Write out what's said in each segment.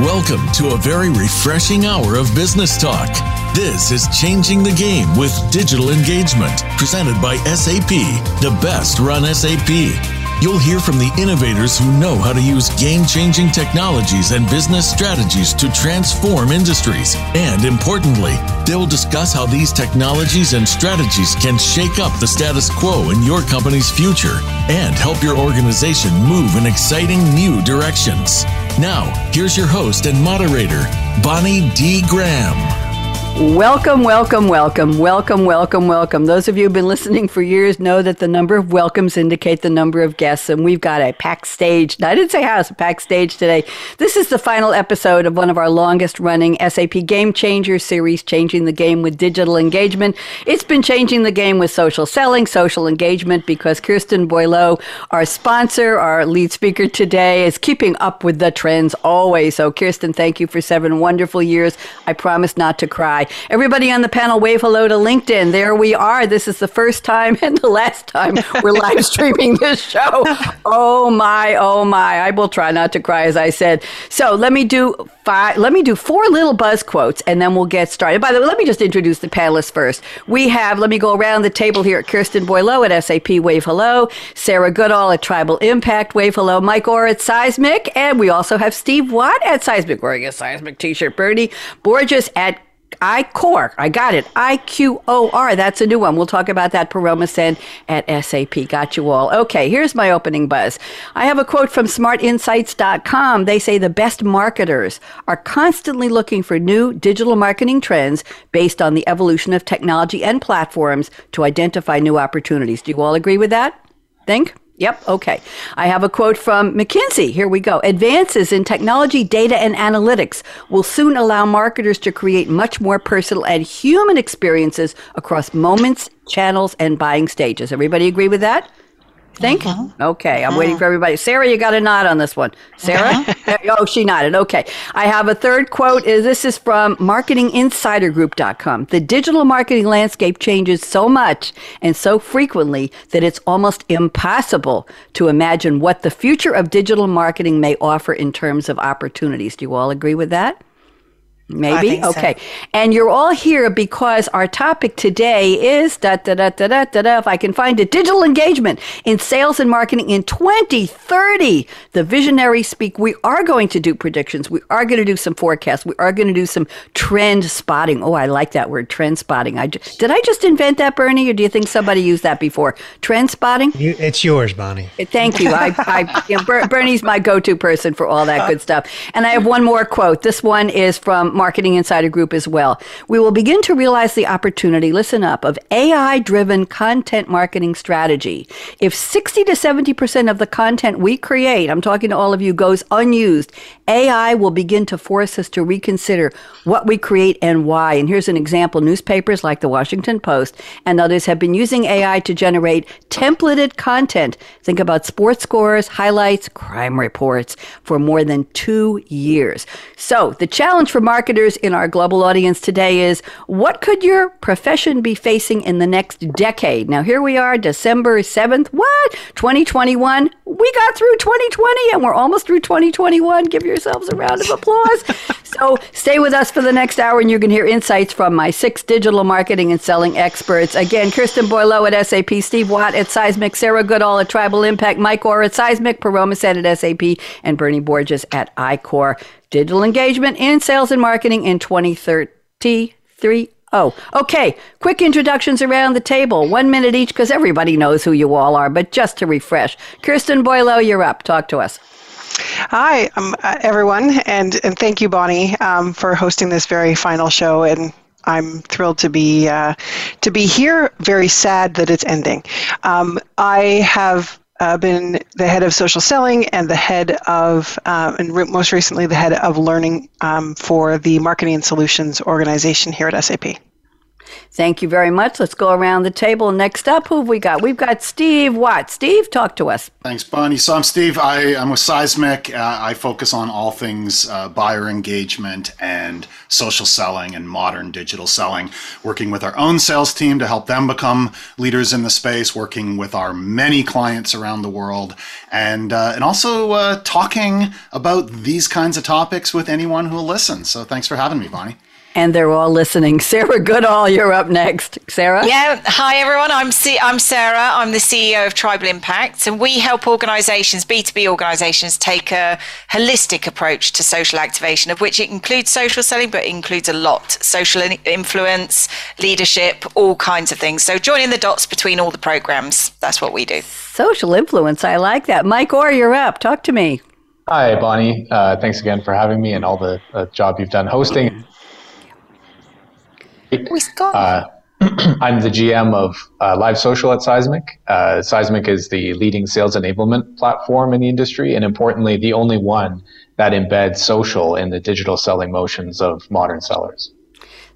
Welcome to a very refreshing hour of business talk. This is Changing the Game with Digital Engagement, presented by SAP, the best run SAP. You'll hear from the innovators who know how to use game changing technologies and business strategies to transform industries. And importantly, they'll discuss how these technologies and strategies can shake up the status quo in your company's future and help your organization move in exciting new directions. Now, here's your host and moderator, Bonnie D. Graham. Welcome, welcome, welcome, welcome, welcome, welcome. Those of you who've been listening for years know that the number of welcomes indicate the number of guests, and we've got a packed stage. I didn't say house, a packed stage today. This is the final episode of one of our longest running SAP Game Changer series, Changing the Game with Digital Engagement. It's been changing the game with social selling, social engagement, because Kirsten Boileau, our sponsor, our lead speaker today, is keeping up with the trends always. So, Kirsten, thank you for seven wonderful years. I promise not to cry. Everybody on the panel, wave hello to LinkedIn. There we are. This is the first time and the last time we're live streaming this show. Oh my, oh my. I will try not to cry, as I said. So let me do five, let me do four little buzz quotes and then we'll get started. By the way, let me just introduce the panelists first. We have, let me go around the table here at Kirsten Boileau at SAP Wave Hello, Sarah Goodall at Tribal Impact Wave Hello, Mike Orr at Seismic, and we also have Steve Watt at Seismic wearing a Seismic t-shirt, Bernie Borges at iQor. I got it. I-Q-O-R. That's a new one. We'll talk about that. Paroma Sen at SAP. Got you all. Okay, here's my opening buzz. I have a quote from smartinsights.com. They say the best marketers are constantly looking for new digital marketing trends based on the evolution of technology and platforms to identify new opportunities. Do you all agree with that? Think? Yep. Okay. I have a quote from McKinsey. Here we go. Advances in technology, data, and analytics will soon allow marketers to create much more personal and human experiences across moments, channels, and buying stages. Everybody agree with that? Think? Uh-huh. Okay, I'm uh-huh. waiting for everybody. Sarah, you got a nod on this one. Sarah? Uh-huh. oh, she nodded. Okay. I have a third quote. This is from marketinginsidergroup.com. The digital marketing landscape changes so much and so frequently that it's almost impossible to imagine what the future of digital marketing may offer in terms of opportunities. Do you all agree with that? Maybe? Okay. So. And you're all here because our topic today is da da da da da da da. If I can find it, digital engagement in sales and marketing in 2030. The visionaries speak. We are going to do predictions. We are going to do some forecasts. We are going to do some trend spotting. Oh, I like that word, trend spotting. I did I just invent that, Bernie, or do you think somebody used that before? Trend spotting? You, it's yours, Bonnie. Uh, thank you. I, I you know, Bernie's my go-to person for all that good stuff. And I have one more quote. This one is from Marketing Insider Group as well. We will begin to realize the opportunity, listen up, of AI driven content marketing strategy. If 60 to 70% of the content we create, I'm talking to all of you, goes unused, AI will begin to force us to reconsider what we create and why. And here's an example newspapers like the Washington Post and others have been using AI to generate templated content. Think about sports scores, highlights, crime reports for more than two years. So the challenge for marketers in our global audience today is what could your profession be facing in the next decade? Now, here we are, December 7th. What? 2021. We got through 2020 and we're almost through 2021. Give yourselves a round of applause. so, stay with us for the next hour and you're going to hear insights from my six digital marketing and selling experts. Again, Kirsten Boileau at SAP, Steve Watt at Seismic, Sarah Goodall at Tribal Impact, Mike Orr at Seismic, Paroma Sen at SAP, and Bernie Borges at iQor digital engagement in sales and marketing in 2033. Oh, okay. Quick introductions around the table. One minute each because everybody knows who you all are, but just to refresh. Kirsten Boileau, you're up. Talk to us. Hi, um, uh, everyone, and, and thank you, Bonnie, um, for hosting this very final show. And I'm thrilled to be uh, to be here. Very sad that it's ending. Um, I have uh, been the head of social selling and the head of, uh, and re- most recently, the head of learning um, for the marketing and solutions organization here at SAP. Thank you very much. Let's go around the table. Next up, who have we got? We've got Steve Watt. Steve, talk to us. Thanks, Bonnie. So I'm Steve. I, am with Seismic. Uh, I focus on all things uh, buyer engagement and social selling and modern digital selling, working with our own sales team to help them become leaders in the space, working with our many clients around the world, and, uh, and also uh, talking about these kinds of topics with anyone who will listen. So thanks for having me, Bonnie and they're all listening. Sarah Goodall, you're up next. Sarah? Yeah. Hi, everyone. I'm, C- I'm Sarah. I'm the CEO of Tribal Impact, and we help organizations, B2B organizations, take a holistic approach to social activation, of which it includes social selling, but includes a lot social influence, leadership, all kinds of things. So joining the dots between all the programs, that's what we do. Social influence. I like that. Mike Orr, you're up. Talk to me. Hi, Bonnie. Uh, thanks again for having me and all the uh, job you've done hosting. Uh, I'm the GM of uh, Live Social at Seismic. Uh, Seismic is the leading sales enablement platform in the industry, and importantly, the only one that embeds social in the digital selling motions of modern sellers.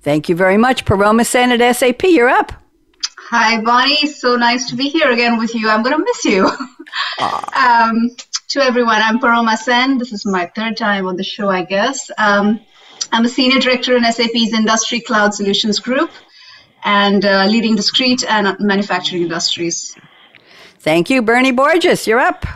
Thank you very much. Paroma Sen at SAP, you're up. Hi, Bonnie. So nice to be here again with you. I'm going to miss you. um, to everyone, I'm Paroma Sen. This is my third time on the show, I guess. Um, I'm a senior director in SAP's Industry Cloud Solutions Group and uh, leading discrete and manufacturing industries. Thank you, Bernie Borges. You're up.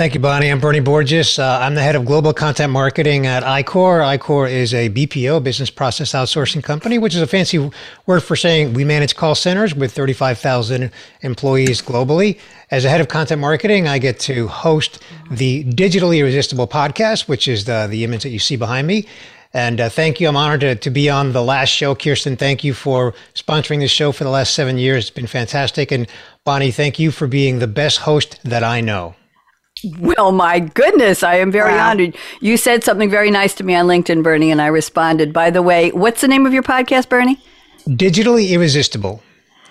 Thank you, Bonnie. I'm Bernie Borges. Uh, I'm the head of global content marketing at iQor. iQor is a BPO, business process outsourcing company, which is a fancy word for saying we manage call centers with 35,000 employees globally. As a head of content marketing, I get to host the Digitally Irresistible podcast, which is the, the image that you see behind me. And uh, thank you. I'm honored to, to be on the last show. Kirsten, thank you for sponsoring this show for the last seven years. It's been fantastic. And Bonnie, thank you for being the best host that I know. Well, my goodness, I am very wow. honored. You said something very nice to me on LinkedIn, Bernie, and I responded. By the way, what's the name of your podcast, Bernie? Digitally Irresistible.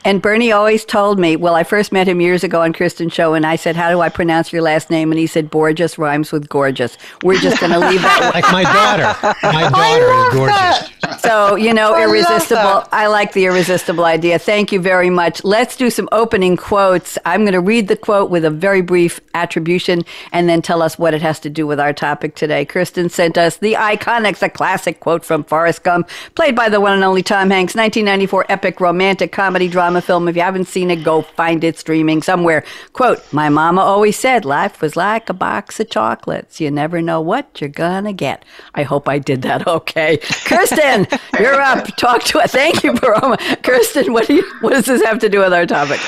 And Bernie always told me, well, I first met him years ago on Kirsten's show, and I said, How do I pronounce your last name? And he said, Borges rhymes with gorgeous. We're just going to leave that. like my daughter. My daughter is gorgeous. That. So, you know, I irresistible. I like the irresistible idea. Thank you very much. Let's do some opening quotes. I'm going to read the quote with a very brief attribution and then tell us what it has to do with our topic today. Kristen sent us the iconic, the classic quote from Forrest Gump, played by the one and only Tom Hanks, 1994 epic romantic comedy drama drama film. If you haven't seen it, go find it streaming somewhere. Quote, My mama always said life was like a box of chocolates. You never know what you're going to get. I hope I did that okay. Kirsten, you're up. Talk to us. Thank you, Paroma. Kirsten, what, do you, what does this have to do with our topic?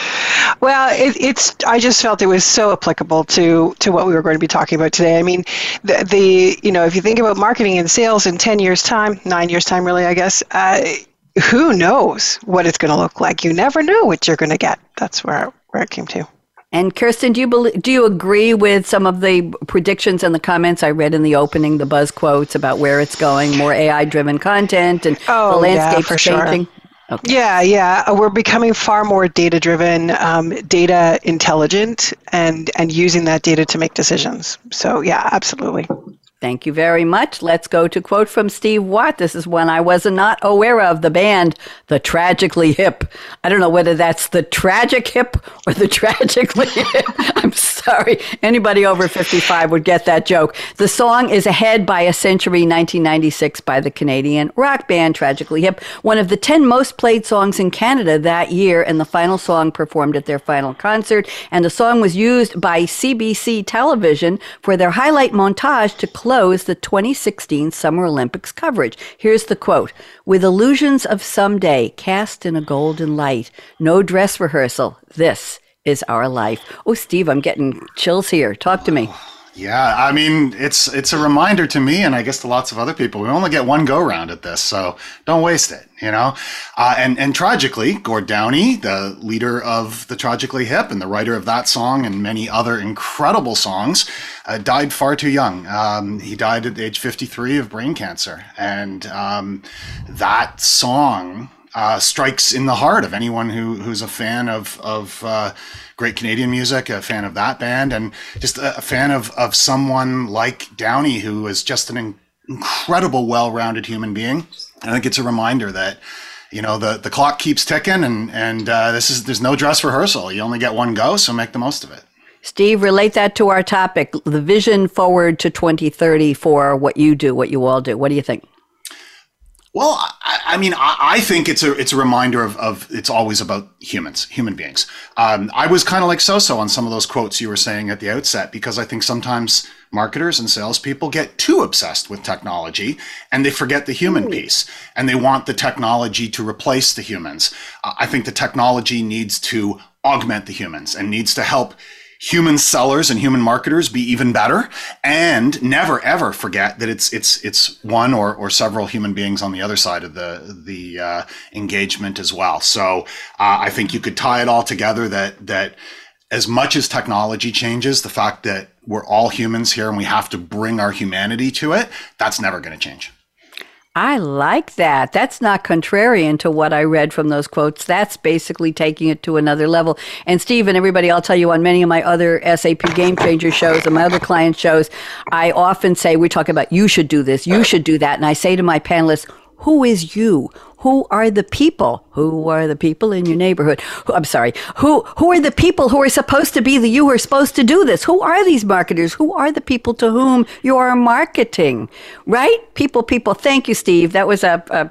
Well, it, it's. I just felt it was so applicable to to what we were going to be talking about today. I mean, the, the you know, if you think about marketing and sales in ten years' time, nine years' time, really, I guess. Uh, who knows what it's going to look like? You never know what you're going to get. That's where where it came to. And Kirsten, do you believe, do you agree with some of the predictions and the comments I read in the opening, the buzz quotes about where it's going, more AI driven content and oh, the landscape yeah, changing? Sure. Okay. Yeah, yeah, uh, we're becoming far more data driven, um, data intelligent, and and using that data to make decisions. So yeah, absolutely. Thank you very much. Let's go to quote from Steve Watt. This is one I was not aware of. The band, The Tragically Hip. I don't know whether that's the tragic hip or the tragically hip. I'm sorry. Anybody over 55 would get that joke. The song is Ahead by a Century 1996 by the Canadian rock band Tragically Hip, one of the 10 most played songs in Canada that year, and the final song performed at their final concert. And the song was used by CBC Television for their highlight montage to close the 2016 Summer Olympics coverage. Here's the quote With illusions of someday cast in a golden light, no dress rehearsal, this is our life. Oh, Steve, I'm getting chills here. Talk to me. Yeah, I mean, it's it's a reminder to me, and I guess to lots of other people. We only get one go round at this, so don't waste it. You know, uh, and and tragically, Gord Downie, the leader of the Tragically Hip and the writer of that song and many other incredible songs, uh, died far too young. Um, he died at age 53 of brain cancer, and um, that song uh, strikes in the heart of anyone who who's a fan of of uh, great Canadian music, a fan of that band, and just a, a fan of of someone like Downie, who is just an in- incredible, well-rounded human being. I think it's a reminder that you know the the clock keeps ticking, and and uh, this is there's no dress rehearsal. You only get one go, so make the most of it. Steve, relate that to our topic, the vision forward to 2030 for what you do, what you all do. What do you think? Well, I, I mean, I, I, think it's a it's a reminder of, of it's always about humans, human beings. Um, I was kind of like so-so on some of those quotes you were saying at the outset because I think sometimes marketers and salespeople get too obsessed with technology and they forget the human piece and they want the technology to replace the humans. I think the technology needs to augment the humans and needs to help human sellers and human marketers be even better. And never ever forget that it's it's it's one or or several human beings on the other side of the the uh, engagement as well. So uh, i think you could tie it all together that that as much as technology changes the fact that we're all humans here and we have to bring our humanity to it that's never going to change I like that. That's not contrarian to what I read from those quotes. That's basically taking it to another level. And Steve and everybody, I'll tell you on many of my other SAP Game Changer shows and my other client shows, I often say, we talk about you should do this, you should do that. And I say to my panelists, who is you? Who are the people? Who are the people in your neighborhood? I'm sorry. Who who are the people who are supposed to be the you who are supposed to do this? Who are these marketers? Who are the people to whom you are marketing? Right? People, people. Thank you, Steve. That was a, a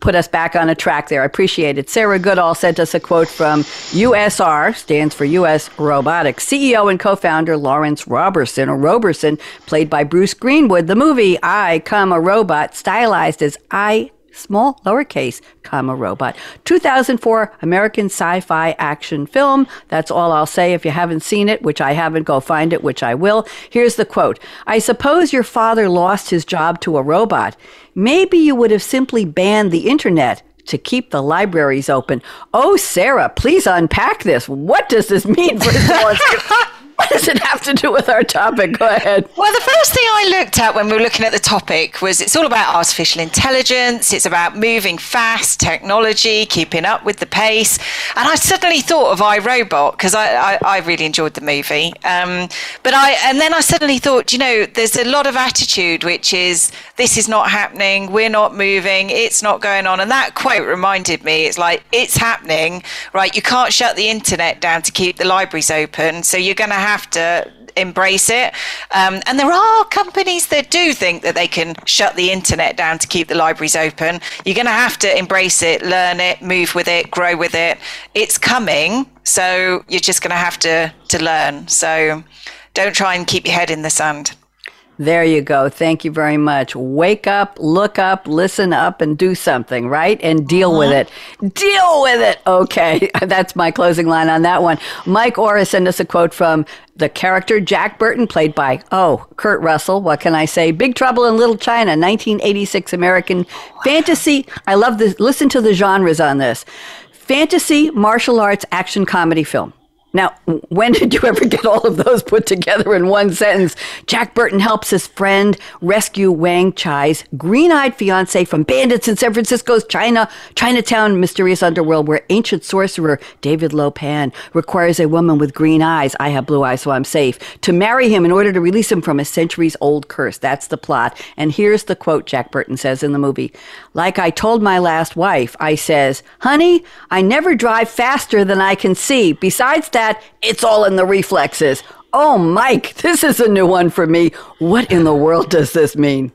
put us back on a track there. I appreciate it. Sarah Goodall sent us a quote from USR, stands for US Robotics, CEO and co founder Lawrence Robertson, or Roberson, played by Bruce Greenwood. The movie I, comma robot, stylized as I small lowercase comma robot. 2004 american sci-fi action film. That's all i'll say. If you haven't seen it which i haven't go find it which i will. Here's the quote. I suppose your father lost his job to a robot. Maybe you would have simply banned the internet to keep the libraries open. Oh, Sarah, please unpack this. What does this mean for What does it have to do with our topic? Go ahead. Well, the first thing I looked at when we were looking at the topic was it's all about artificial intelligence. It's about moving fast, technology, keeping up with the pace. And I suddenly thought of iRobot because I, I, I, really enjoyed the movie. Um, but I and then I suddenly thought, you know, there's a lot of attitude which is this is not happening, we're not moving, it's not going on. And that quote reminded me, it's like it's happening, right? You can't shut the internet down to keep the libraries open, so you're going to to embrace it. Um, and there are companies that do think that they can shut the internet down to keep the libraries open. You're going to have to embrace it, learn it, move with it, grow with it. It's coming, so you're just going to have to to learn. So don't try and keep your head in the sand. There you go. Thank you very much. Wake up, look up, listen up, and do something, right? And deal uh-huh. with it. Deal with it. Okay. That's my closing line on that one. Mike Orr sent us a quote from the character Jack Burton, played by, oh, Kurt Russell. What can I say? Big Trouble in Little China, 1986 American fantasy. I love this. Listen to the genres on this fantasy, martial arts, action comedy film. Now, when did you ever get all of those put together in one sentence? Jack Burton helps his friend rescue Wang Chi's green-eyed fiance from bandits in San Francisco's China, Chinatown mysterious underworld where ancient sorcerer David Lo Pan requires a woman with green eyes, I have blue eyes so I'm safe, to marry him in order to release him from a centuries-old curse. That's the plot. And here's the quote Jack Burton says in the movie. Like I told my last wife, I says, "Honey, I never drive faster than I can see. Besides that, it's all in the reflexes. Oh, Mike, this is a new one for me. What in the world does this mean?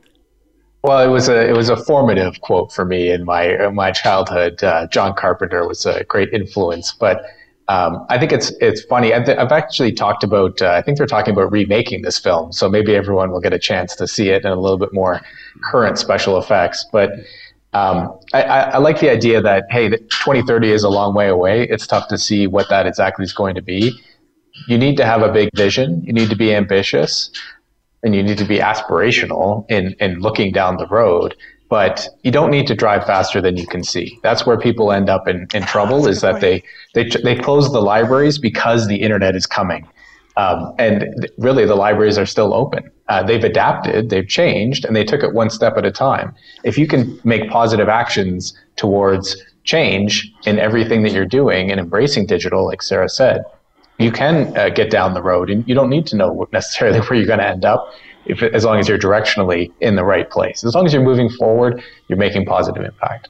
Well, it was a it was a formative quote for me in my in my childhood. Uh, John Carpenter was a great influence, but um, I think it's it's funny. I've, I've actually talked about. Uh, I think they're talking about remaking this film, so maybe everyone will get a chance to see it in a little bit more current special effects. But um, I, I, like the idea that hey, 2030 is a long way away. It's tough to see what that exactly is going to be. You need to have a big vision. You need to be ambitious, and you need to be aspirational in in looking down the road. But you don't need to drive faster than you can see. That's where people end up in, in trouble. Is that they they they close the libraries because the internet is coming. Um, and really, the libraries are still open. Uh, they've adapted, they've changed, and they took it one step at a time. If you can make positive actions towards change in everything that you're doing and embracing digital, like Sarah said, you can uh, get down the road, and you don't need to know necessarily where you're going to end up. If, as long as you're directionally in the right place, as long as you're moving forward, you're making positive impact.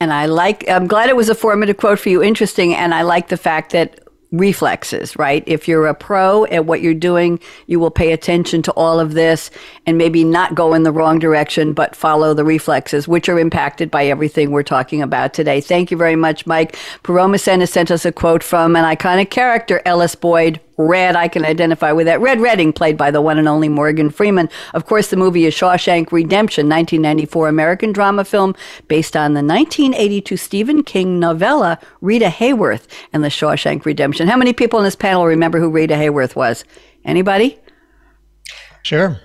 And I like, I'm glad it was a formative quote for you, interesting. And I like the fact that reflexes, right? If you're a pro at what you're doing, you will pay attention to all of this and maybe not go in the wrong direction, but follow the reflexes, which are impacted by everything we're talking about today. Thank you very much, Mike. Paroma Sen has sent us a quote from an iconic character, Ellis Boyd Red, I can identify with that. Red Redding, played by the one and only Morgan Freeman. Of course, the movie is Shawshank Redemption, 1994 American drama film based on the 1982 Stephen King novella Rita Hayworth and the Shawshank Redemption. How many people in this panel remember who Rita Hayworth was? Anybody? Sure.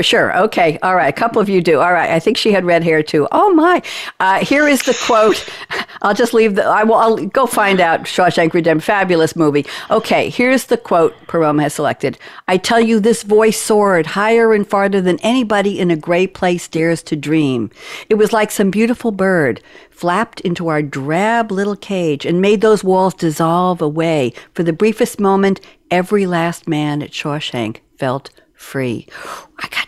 Sure. Okay. All right. A couple of you do. All right. I think she had red hair too. Oh my. Uh, here is the quote. I'll just leave the. I will. I'll go find out. Shawshank Redemption. Fabulous movie. Okay. Here's the quote. Paroma has selected. I tell you, this voice soared higher and farther than anybody in a gray place dares to dream. It was like some beautiful bird flapped into our drab little cage and made those walls dissolve away. For the briefest moment, every last man at Shawshank felt free. I.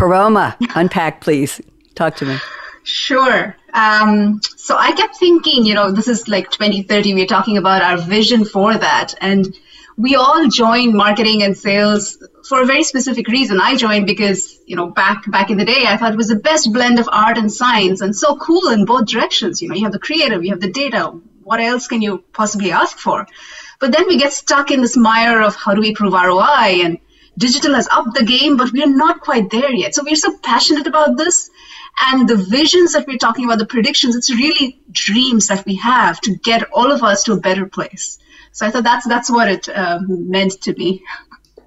Paroma, unpack, please. Talk to me. Sure. Um, so I kept thinking, you know, this is like 2030. We're talking about our vision for that. And we all join marketing and sales for a very specific reason. I joined because, you know, back back in the day, I thought it was the best blend of art and science and so cool in both directions. You know, you have the creative, you have the data. What else can you possibly ask for? But then we get stuck in this mire of how do we prove ROI and digital has upped the game, but we're not quite there yet. So we're so passionate about this. And the visions that we're talking about, the predictions, it's really dreams that we have to get all of us to a better place. So I thought that's that's what it uh, meant to me.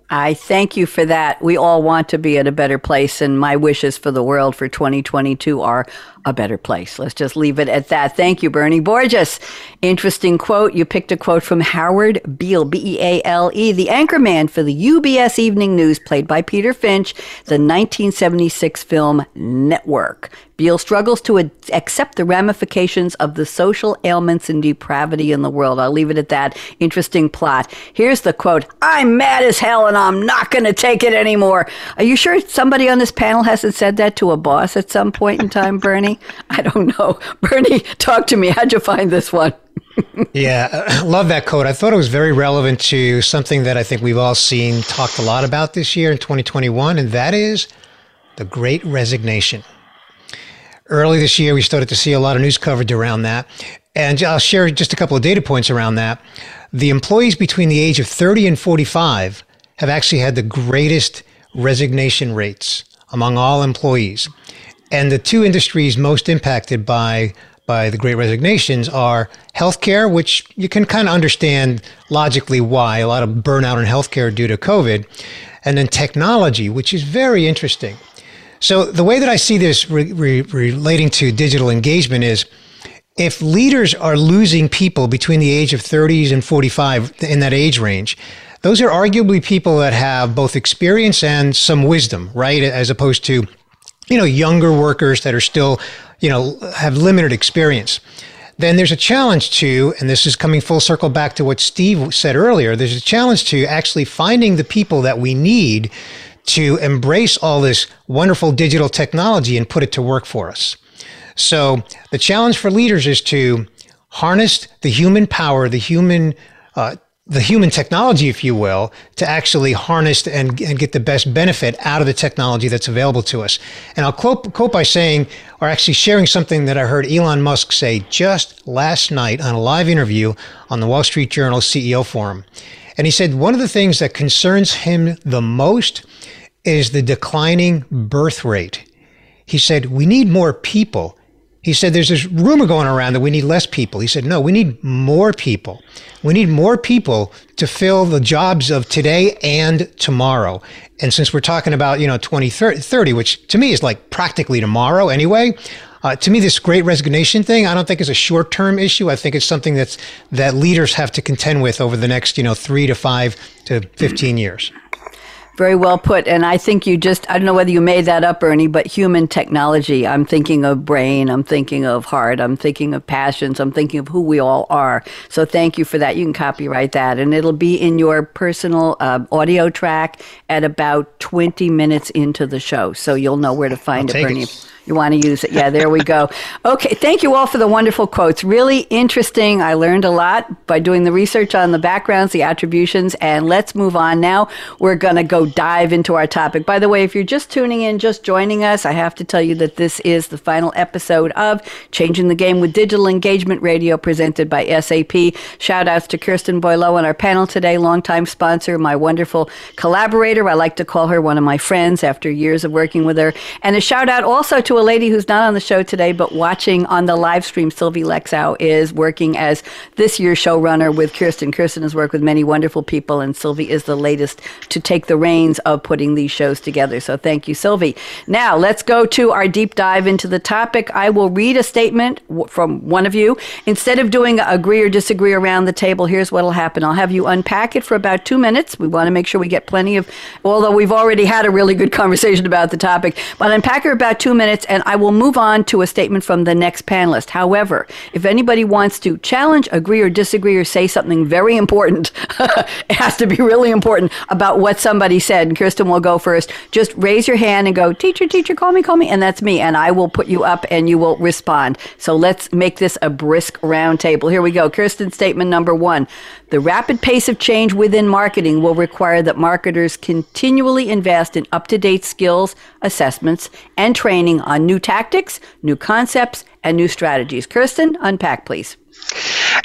I thank you for that. We all want to be at a better place, and my wishes for the world for 2022 are a better place. Let's just leave it at that. Thank you, Bernie Borges. Interesting quote. You picked a quote from Howard Beale, B E A L E, the anchorman for the UBS Evening News, played by Peter Finch, the 1976 film Network. Beale struggles to ad- accept the ramifications of the social ailments and depravity in the world. I'll leave it at that. Interesting plot. Here's the quote I'm mad as hell and I'm not going to take it anymore. Are you sure somebody on this panel hasn't said that to a boss at some point in time, Bernie? I don't know. Bernie, talk to me. How'd you find this one? yeah, love that quote. I thought it was very relevant to something that I think we've all seen talked a lot about this year in 2021, and that is the great resignation. Early this year, we started to see a lot of news coverage around that. And I'll share just a couple of data points around that. The employees between the age of 30 and 45 have actually had the greatest resignation rates among all employees. And the two industries most impacted by by the great resignations are healthcare, which you can kind of understand logically why a lot of burnout in healthcare due to COVID, and then technology, which is very interesting. So the way that I see this re- re- relating to digital engagement is if leaders are losing people between the age of 30s and 45 in that age range, those are arguably people that have both experience and some wisdom, right? As opposed to you know, younger workers that are still, you know, have limited experience. Then there's a challenge to, and this is coming full circle back to what Steve said earlier, there's a challenge to actually finding the people that we need to embrace all this wonderful digital technology and put it to work for us. So the challenge for leaders is to harness the human power, the human uh, the human technology, if you will, to actually harness and, and get the best benefit out of the technology that's available to us. And I'll quote, quote by saying, or actually sharing something that I heard Elon Musk say just last night on a live interview on the Wall Street Journal CEO Forum. And he said one of the things that concerns him the most is the declining birth rate. He said, We need more people. He said, There's this rumor going around that we need less people. He said, No, we need more people. We need more people to fill the jobs of today and tomorrow. And since we're talking about, you know, 2030, which to me is like practically tomorrow anyway, uh, to me, this great resignation thing, I don't think is a short term issue. I think it's something that's that leaders have to contend with over the next, you know, three to five to 15 years. Very well put. And I think you just, I don't know whether you made that up, Ernie, but human technology. I'm thinking of brain, I'm thinking of heart, I'm thinking of passions, I'm thinking of who we all are. So thank you for that. You can copyright that. And it'll be in your personal uh, audio track at about 20 minutes into the show. So you'll know where to find I'll it, Bernie. It. You want to use it. Yeah, there we go. Okay, thank you all for the wonderful quotes. Really interesting. I learned a lot by doing the research on the backgrounds, the attributions, and let's move on now. We're going to go dive into our topic. By the way, if you're just tuning in, just joining us, I have to tell you that this is the final episode of Changing the Game with Digital Engagement Radio presented by SAP. Shout outs to Kirsten Boileau on our panel today, longtime sponsor, my wonderful collaborator. I like to call her one of my friends after years of working with her. And a shout out also to a lady who's not on the show today, but watching on the live stream. Sylvie Lexow is working as this year's showrunner with Kirsten. Kirsten has worked with many wonderful people, and Sylvie is the latest to take the reins of putting these shows together. So thank you, Sylvie. Now let's go to our deep dive into the topic. I will read a statement from one of you. Instead of doing agree or disagree around the table, here's what will happen. I'll have you unpack it for about two minutes. We want to make sure we get plenty of, although we've already had a really good conversation about the topic, but unpack it about two minutes and I will move on to a statement from the next panelist. However, if anybody wants to challenge, agree, or disagree, or say something very important, it has to be really important about what somebody said. And Kirsten will go first. Just raise your hand and go, teacher, teacher, call me, call me. And that's me. And I will put you up and you will respond. So let's make this a brisk roundtable. Here we go. Kirsten's statement number one The rapid pace of change within marketing will require that marketers continually invest in up to date skills, assessments, and training new tactics, new concepts, and new strategies. Kirsten, unpack, please.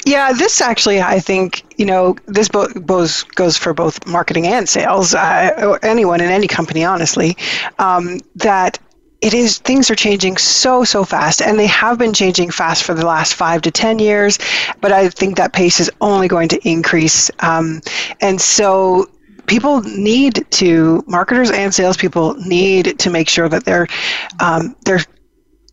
Yeah, this actually, I think, you know, this bo- goes goes for both marketing and sales, uh, anyone in any company, honestly, um, that it is things are changing so so fast and they have been changing fast for the last five to ten years but i think that pace is only going to increase um, and so people need to marketers and salespeople need to make sure that they're um, they're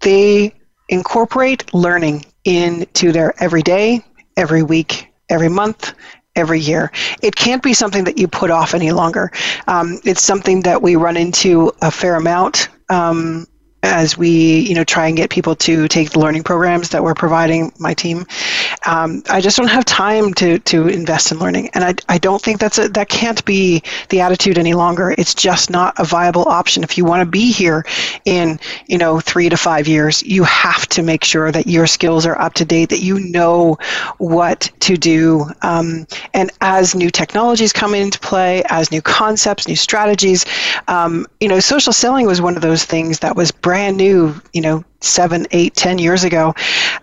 they incorporate learning into their everyday, every week, every month, every year. It can't be something that you put off any longer. Um, it's something that we run into a fair amount um, as we you know try and get people to take the learning programs that we're providing my team. Um, i just don't have time to to invest in learning and i, I don't think that's a, that can't be the attitude any longer. It's just not a viable option. If you want to be here in you know three to five years you have to make sure that your skills are up to date that you know what to do. Um, and as new technologies come into play as new concepts new strategies um, you know social selling was one of those things that was brand brand new, you know, seven, eight, ten years ago,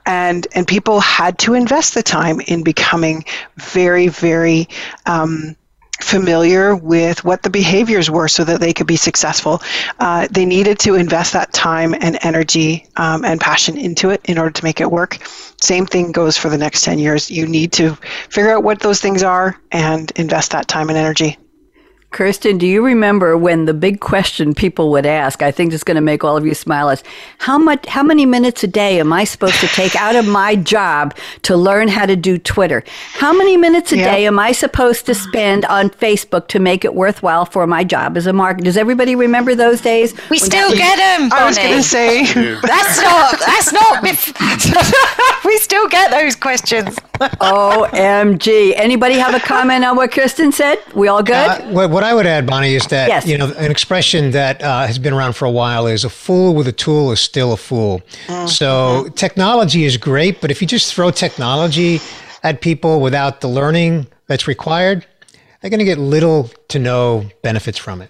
and and people had to invest the time in becoming very, very. Um, familiar with what the behaviors were so that they could be successful. Uh, they needed to invest that time and energy um, and passion into it in order to make it work. Same thing goes for the next 10 years. You need to figure out what those things are and invest that time and energy. Kirsten, do you remember when the big question people would ask, I think it's going to make all of you smile, is how much, how many minutes a day am I supposed to take out of my job to learn how to do Twitter? How many minutes a yep. day am I supposed to spend on Facebook to make it worthwhile for my job as a marketer? Does everybody remember those days? We still get them. I was going to say that's not that's not. we still get those questions. OMG! Anybody have a comment on what Kirsten said? We all good? Uh, what, what, I would add, Bonnie, is that yes. you know an expression that uh, has been around for a while is "a fool with a tool is still a fool." Mm-hmm. So technology is great, but if you just throw technology at people without the learning that's required, they're going to get little to no benefits from it.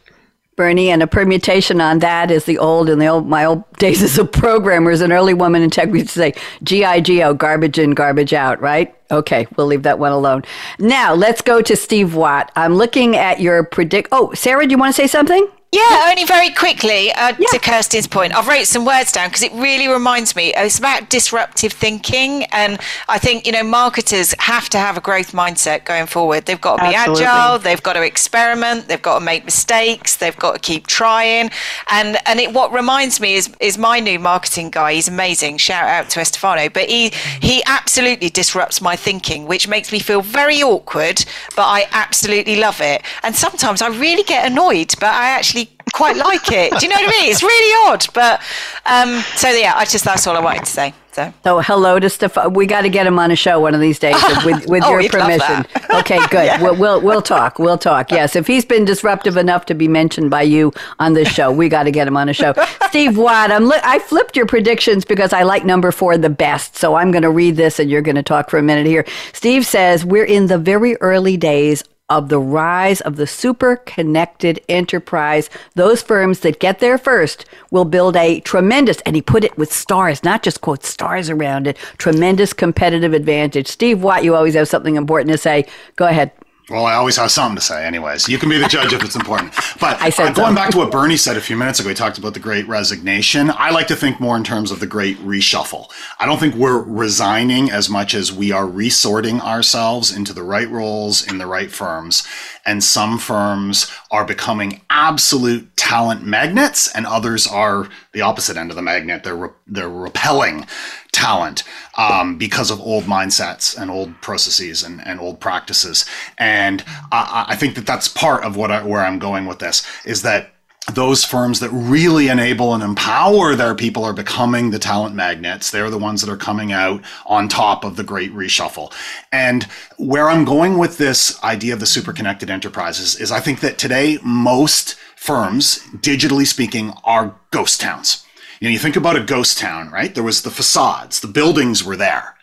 Bernie, and a permutation on that is the old in the old my old days as a programmer as an early woman in tech we used to say G-I-G-O, garbage in, garbage out, right? Okay, we'll leave that one alone. Now let's go to Steve Watt. I'm looking at your predict oh, Sarah, do you want to say something? Yeah, only very quickly uh, yeah. to Kirsten's point. I've wrote some words down because it really reminds me. It's about disruptive thinking, and I think you know marketers have to have a growth mindset going forward. They've got to be Absolutely. agile. They've got to experiment. They've got to make mistakes. They've got to keep trying. And and it, what reminds me is is my new marketing guy. He's amazing. Shout out to Estefano. But he he absolutely disrupts my thinking, which makes me feel very awkward. But I absolutely love it. And sometimes I really get annoyed, but I actually quite like it. Do you know what I mean? It's really odd, but um, so yeah, I just that's all I wanted to say. So, so hello to Stefan. We got to get him on a show one of these days with, with oh, your permission. okay, good. yeah. we'll, we'll, we'll talk. We'll talk. Yes, if he's been disruptive enough to be mentioned by you on this show, we got to get him on a show. Steve Watt, I'm li- I flipped your predictions because I like number four the best. So I'm going to read this, and you're going to talk for a minute here. Steve says we're in the very early days of the rise of the super connected enterprise. Those firms that get there first will build a tremendous, and he put it with stars, not just quote stars around it, tremendous competitive advantage. Steve Watt, you always have something important to say. Go ahead. Well, I always have something to say, anyways. You can be the judge if it's important. But uh, going so. back to what Bernie said a few minutes ago, he talked about the great resignation. I like to think more in terms of the great reshuffle. I don't think we're resigning as much as we are resorting ourselves into the right roles in the right firms. And some firms are becoming absolute talent magnets, and others are the opposite end of the magnet. They're, re- they're repelling talent um, because of old mindsets and old processes and, and old practices. And I, I think that that's part of what I, where I'm going with this is that those firms that really enable and empower their people are becoming the talent magnets. They're the ones that are coming out on top of the great reshuffle. And where I'm going with this idea of the super connected enterprises is I think that today most firms, digitally speaking, are ghost towns. You know, you think about a ghost town, right? There was the facades, the buildings were there,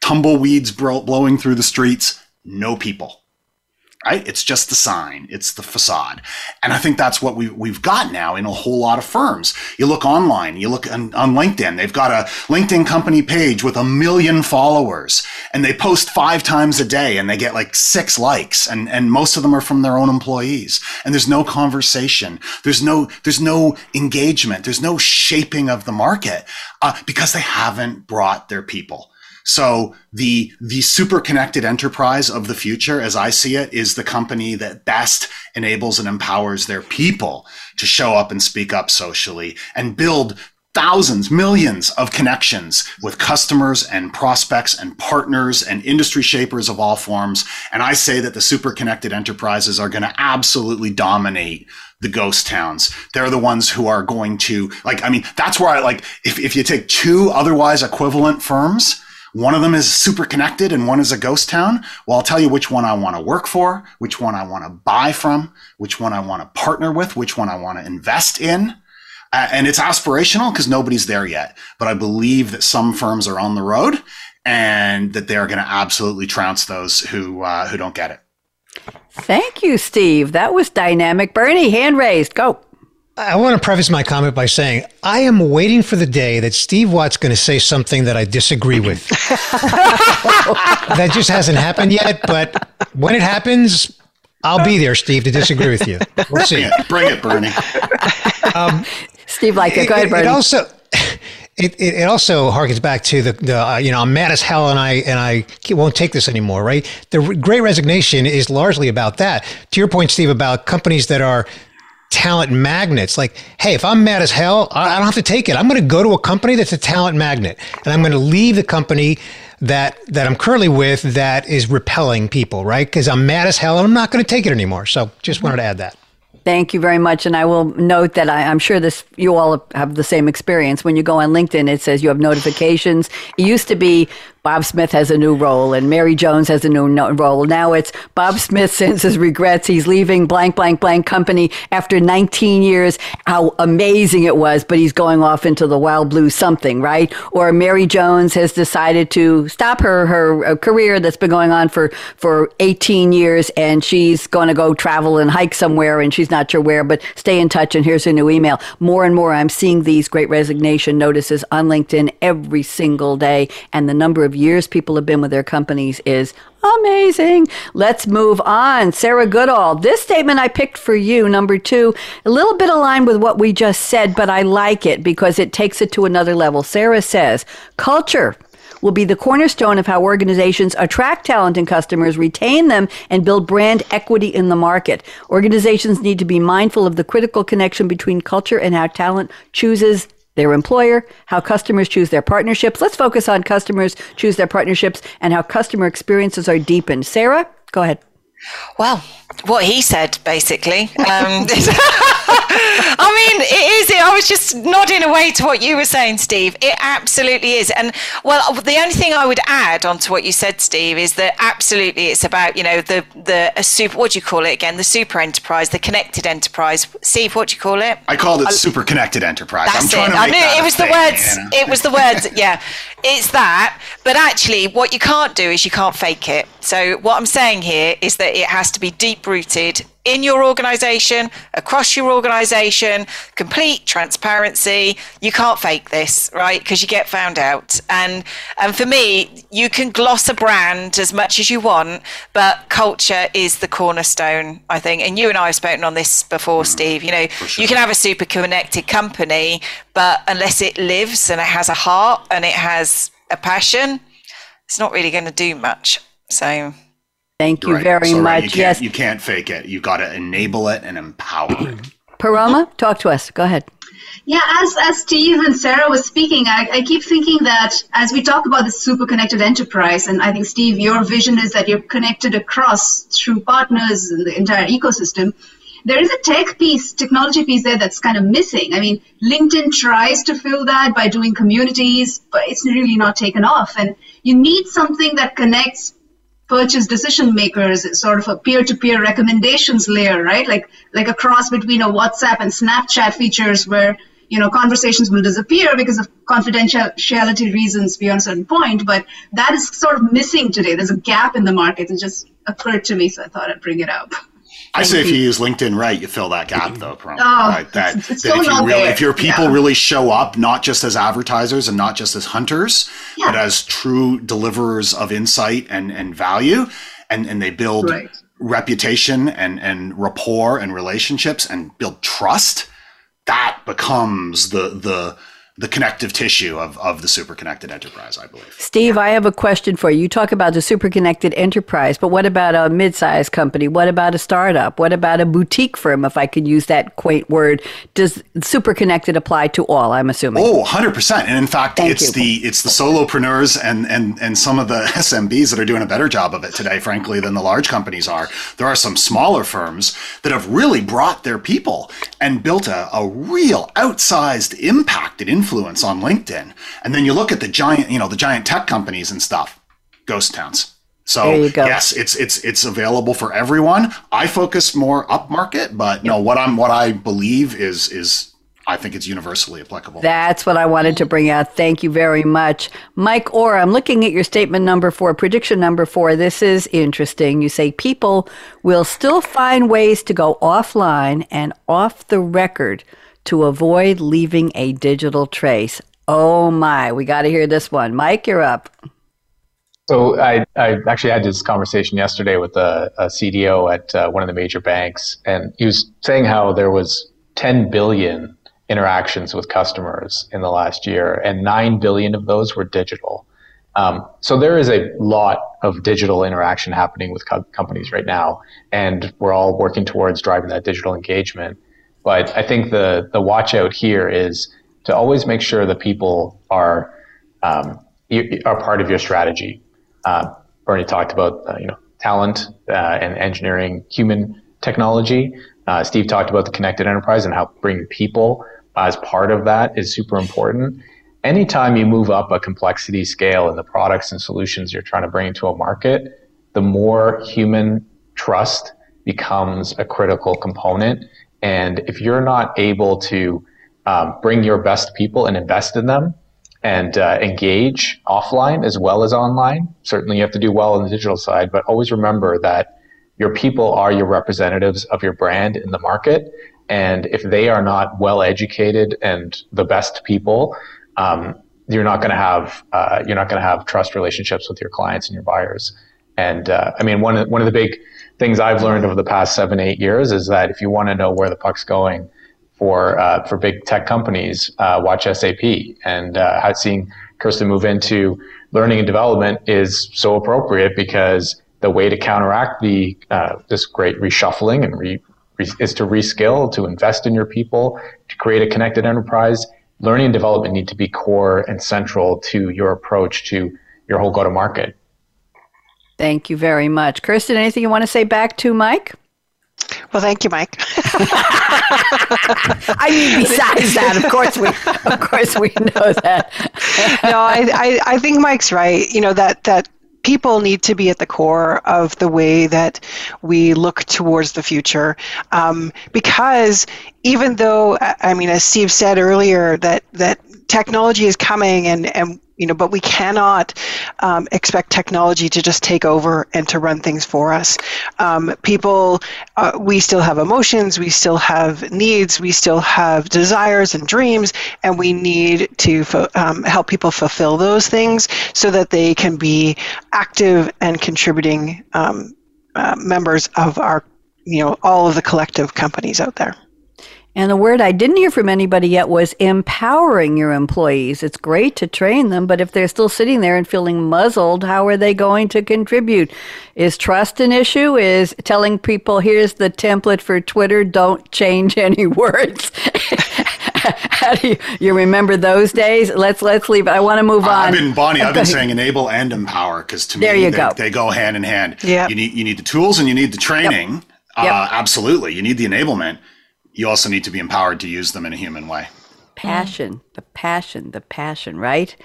tumbleweeds blowing through the streets, no people right? It's just the sign, it's the facade. And I think that's what we, we've got now in a whole lot of firms. You look online, you look on, on, LinkedIn, they've got a LinkedIn company page with a million followers and they post five times a day and they get like six likes and, and most of them are from their own employees. And there's no conversation. There's no, there's no engagement. There's no shaping of the market uh, because they haven't brought their people. So the, the super connected enterprise of the future, as I see it, is the company that best enables and empowers their people to show up and speak up socially and build thousands, millions of connections with customers and prospects and partners and industry shapers of all forms. And I say that the super connected enterprises are going to absolutely dominate the ghost towns. They're the ones who are going to like, I mean, that's where I like, if, if you take two otherwise equivalent firms, one of them is super connected and one is a ghost town. Well, I'll tell you which one I want to work for, which one I want to buy from, which one I want to partner with, which one I want to invest in. Uh, and it's aspirational because nobody's there yet. But I believe that some firms are on the road and that they are going to absolutely trounce those who uh, who don't get it. Thank you, Steve. That was dynamic. Bernie, hand raised. Go. I want to preface my comment by saying I am waiting for the day that Steve Watt's going to say something that I disagree with. that just hasn't happened yet, but when it happens, I'll be there, Steve, to disagree with you. We'll see. Bring it, Bernie. Um, Steve, like it. Go ahead, Bernie. It also. It, it, it, also harkens back to the, the uh, you know I'm mad as hell and I and I won't take this anymore right the great resignation is largely about that to your point Steve about companies that are talent magnets. Like, hey, if I'm mad as hell, I, don't have to take it. I'm going to go to a company that's a talent magnet, and I'm going to leave the company that that I'm currently with that is repelling people, right? Because I'm mad as hell, and I'm not going to take it anymore. So, just wanted to add that. Thank you very much. And I will note that I, am sure this you all have the same experience. When you go on LinkedIn, it says you have notifications. It used to be Bob Smith has a new role and Mary Jones has a new role. Now it's Bob Smith sends his regrets. He's leaving blank, blank, blank company after 19 years. How amazing it was, but he's going off into the wild blue something, right? Or Mary Jones has decided to stop her, her uh, career that's been going on for, for 18 years and she's going to go travel and hike somewhere and she's not sure where, but stay in touch and here's her new email. More and more, I'm seeing these great resignation notices on LinkedIn every single day and the number of years people have been with their companies is amazing. Let's move on. Sarah Goodall, this statement I picked for you, number two, a little bit aligned with what we just said, but I like it because it takes it to another level. Sarah says, culture will be the cornerstone of how organizations attract talent and customers, retain them, and build brand equity in the market. Organizations need to be mindful of the critical connection between culture and how talent chooses their employer, how customers choose their partnerships. Let's focus on customers choose their partnerships and how customer experiences are deepened. Sarah, go ahead. Well, what he said basically. Um, I mean, it is. I was just nodding away to what you were saying, Steve. It absolutely is. And well, the only thing I would add onto what you said, Steve, is that absolutely it's about you know the the a super. What do you call it again? The super enterprise, the connected enterprise. Steve, what do you call it? I called it super connected enterprise. That's it. I knew it was the thing, words. You know? It was the words. Yeah, it's that. But actually, what you can't do is you can't fake it. So what I'm saying here is that it has to be deep rooted in your organization, across your organization, complete transparency. You can't fake this, right? Because you get found out. And and for me, you can gloss a brand as much as you want, but culture is the cornerstone, I think. And you and I have spoken on this before, mm-hmm. Steve. You know, sure. you can have a super connected company, but unless it lives and it has a heart and it has a passion, it's not really going to do much. So Thank you right. very so, much. you yes. You can't fake it. You got to enable it and empower it. Paroma, talk to us. Go ahead. Yeah, as, as Steve and Sarah was speaking, I, I keep thinking that as we talk about the super connected enterprise, and I think, Steve, your vision is that you're connected across through partners in the entire ecosystem. There is a tech piece, technology piece there that's kind of missing. I mean, LinkedIn tries to fill that by doing communities, but it's really not taken off. And you need something that connects purchase decision makers sort of a peer-to-peer recommendations layer right? Like like a cross between a whatsapp and snapchat features where you know conversations will disappear because of confidentiality reasons beyond a certain point but that is sort of missing today. There's a gap in the market. It just occurred to me so i thought i'd bring it up I say if you use LinkedIn right, you fill that gap though. Probably. Oh, right? That, it's, it's that if you really, there. if your people yeah. really show up, not just as advertisers and not just as hunters, yeah. but as true deliverers of insight and, and value, and, and they build right. reputation and, and rapport and relationships and build trust, that becomes the the the connective tissue of, of the super connected enterprise, I believe. Steve, I have a question for you. You talk about the super connected enterprise, but what about a mid sized company? What about a startup? What about a boutique firm, if I could use that quaint word? Does super connected apply to all, I'm assuming? Oh, 100%. And in fact, Thank it's you. the it's the solopreneurs and, and, and some of the SMBs that are doing a better job of it today, frankly, than the large companies are. There are some smaller firms that have really brought their people and built a, a real outsized impact and influence influence on LinkedIn. And then you look at the giant, you know, the giant tech companies and stuff, ghost towns. So yes, it's it's it's available for everyone. I focus more upmarket, but no, what I'm what I believe is is I think it's universally applicable. That's what I wanted to bring out. Thank you very much. Mike Orr, I'm looking at your statement number four, prediction number four. This is interesting. You say people will still find ways to go offline and off the record to avoid leaving a digital trace. Oh my, we got to hear this one. Mike, you're up. So I, I actually had this conversation yesterday with a, a CDO at uh, one of the major banks, and he was saying how there was 10 billion interactions with customers in the last year, and 9 billion of those were digital. Um, so there is a lot of digital interaction happening with co- companies right now, and we're all working towards driving that digital engagement. But I think the the watch out here is to always make sure that people are um, are part of your strategy. Uh, Bernie talked about uh, you know talent uh, and engineering, human technology. Uh, Steve talked about the connected enterprise and how bringing people as part of that is super important. Anytime you move up a complexity scale in the products and solutions you're trying to bring into a market, the more human trust becomes a critical component and if you're not able to um, bring your best people and invest in them and uh, engage offline as well as online, certainly you have to do well on the digital side, but always remember that your people are your representatives of your brand in the market. And if they are not well educated and the best people, um, you're not going to have uh, you're not going to have trust relationships with your clients and your buyers. And uh, I mean, one of, one of the big things I've learned over the past seven, eight years is that if you want to know where the puck's going for uh, for big tech companies, uh, watch SAP. And uh, seeing Kirsten move into learning and development is so appropriate because the way to counteract the uh, this great reshuffling and re, re, is to reskill, to invest in your people, to create a connected enterprise. Learning and development need to be core and central to your approach to your whole go to market. Thank you very much. Kirsten, anything you want to say back to Mike? Well, thank you, Mike. I mean, besides that, of course we, of course we know that. no, I, I, I think Mike's right. You know that that people need to be at the core of the way that we look towards the future, um, because even though I mean, as Steve said earlier, that that technology is coming and and you know, but we cannot um, expect technology to just take over and to run things for us. Um, people, uh, we still have emotions, we still have needs, we still have desires and dreams, and we need to fo- um, help people fulfill those things so that they can be active and contributing um, uh, members of our, you know, all of the collective companies out there. And the word I didn't hear from anybody yet was empowering your employees. It's great to train them, but if they're still sitting there and feeling muzzled, how are they going to contribute? Is trust an issue? Is telling people, here's the template for Twitter, don't change any words? How do you, you remember those days? Let's let's leave. I want to move on. I've been Bonnie. I've been saying enable and empower because to there me you they, go. they go hand in hand. Yeah. You need you need the tools and you need the training. Yep. Uh, Yep. absolutely. You need the enablement. You also need to be empowered to use them in a human way. passion, the passion, the passion, right?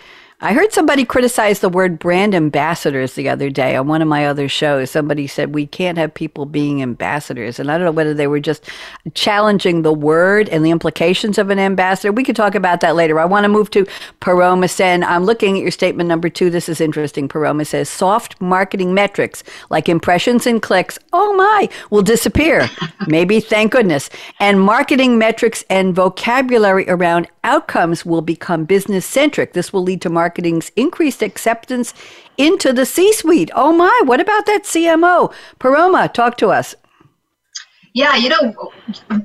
I heard somebody criticize the word brand ambassadors the other day on one of my other shows. Somebody said we can't have people being ambassadors. And I don't know whether they were just challenging the word and the implications of an ambassador. We could talk about that later. I want to move to Paroma Sen. I'm looking at your statement number two. This is interesting. Paroma says soft marketing metrics like impressions and clicks, oh my, will disappear. Maybe, thank goodness. And marketing metrics and vocabulary around outcomes will become business centric. This will lead to marketing's increased acceptance into the C suite. Oh my, what about that CMO? Paroma, talk to us. Yeah, you know,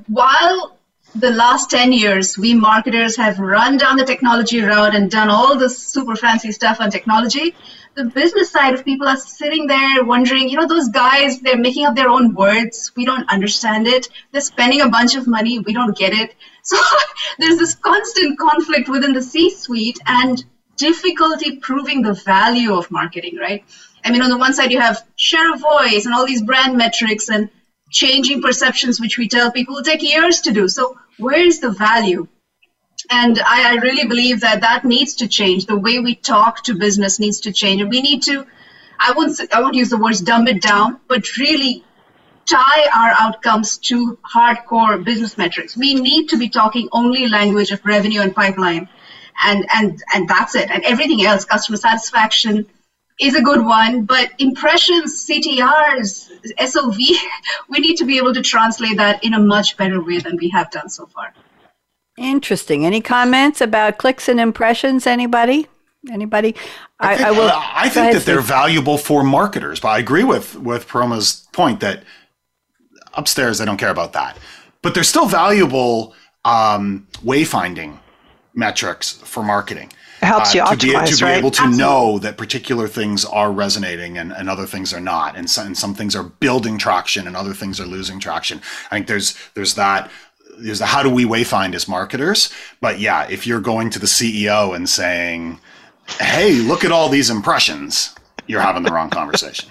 while the last 10 years, we marketers have run down the technology route and done all this super fancy stuff on technology, the business side of people are sitting there wondering, you know, those guys, they're making up their own words. We don't understand it. They're spending a bunch of money. We don't get it. So there's this constant conflict within the C suite and difficulty proving the value of marketing, right? I mean, on the one side, you have share of voice and all these brand metrics and changing perceptions, which we tell people will take years to do. So, where is the value? And I, I really believe that that needs to change. The way we talk to business needs to change. And we need to, I won't, I won't use the words dumb it down, but really tie our outcomes to hardcore business metrics. We need to be talking only language of revenue and pipeline. And, and, and that's it. And everything else, customer satisfaction, is a good one, but impressions, CTRs, SOV, we need to be able to translate that in a much better way than we have done so far. Interesting. Any comments about clicks and impressions? Anybody? Anybody? I, think, I will. uh, I think ahead, that they're Steve. valuable for marketers, but I agree with with Paroma's point that upstairs they don't care about that, but they're still valuable um, wayfinding metrics for marketing. It helps uh, you to be, optimize, to be right? able to know that particular things are resonating and, and other things are not, and some, and some things are building traction and other things are losing traction. I think there's there's that there's the how do we wayfind as marketers, but yeah, if you're going to the CEO and saying, "Hey, look at all these impressions," you're having the wrong conversation.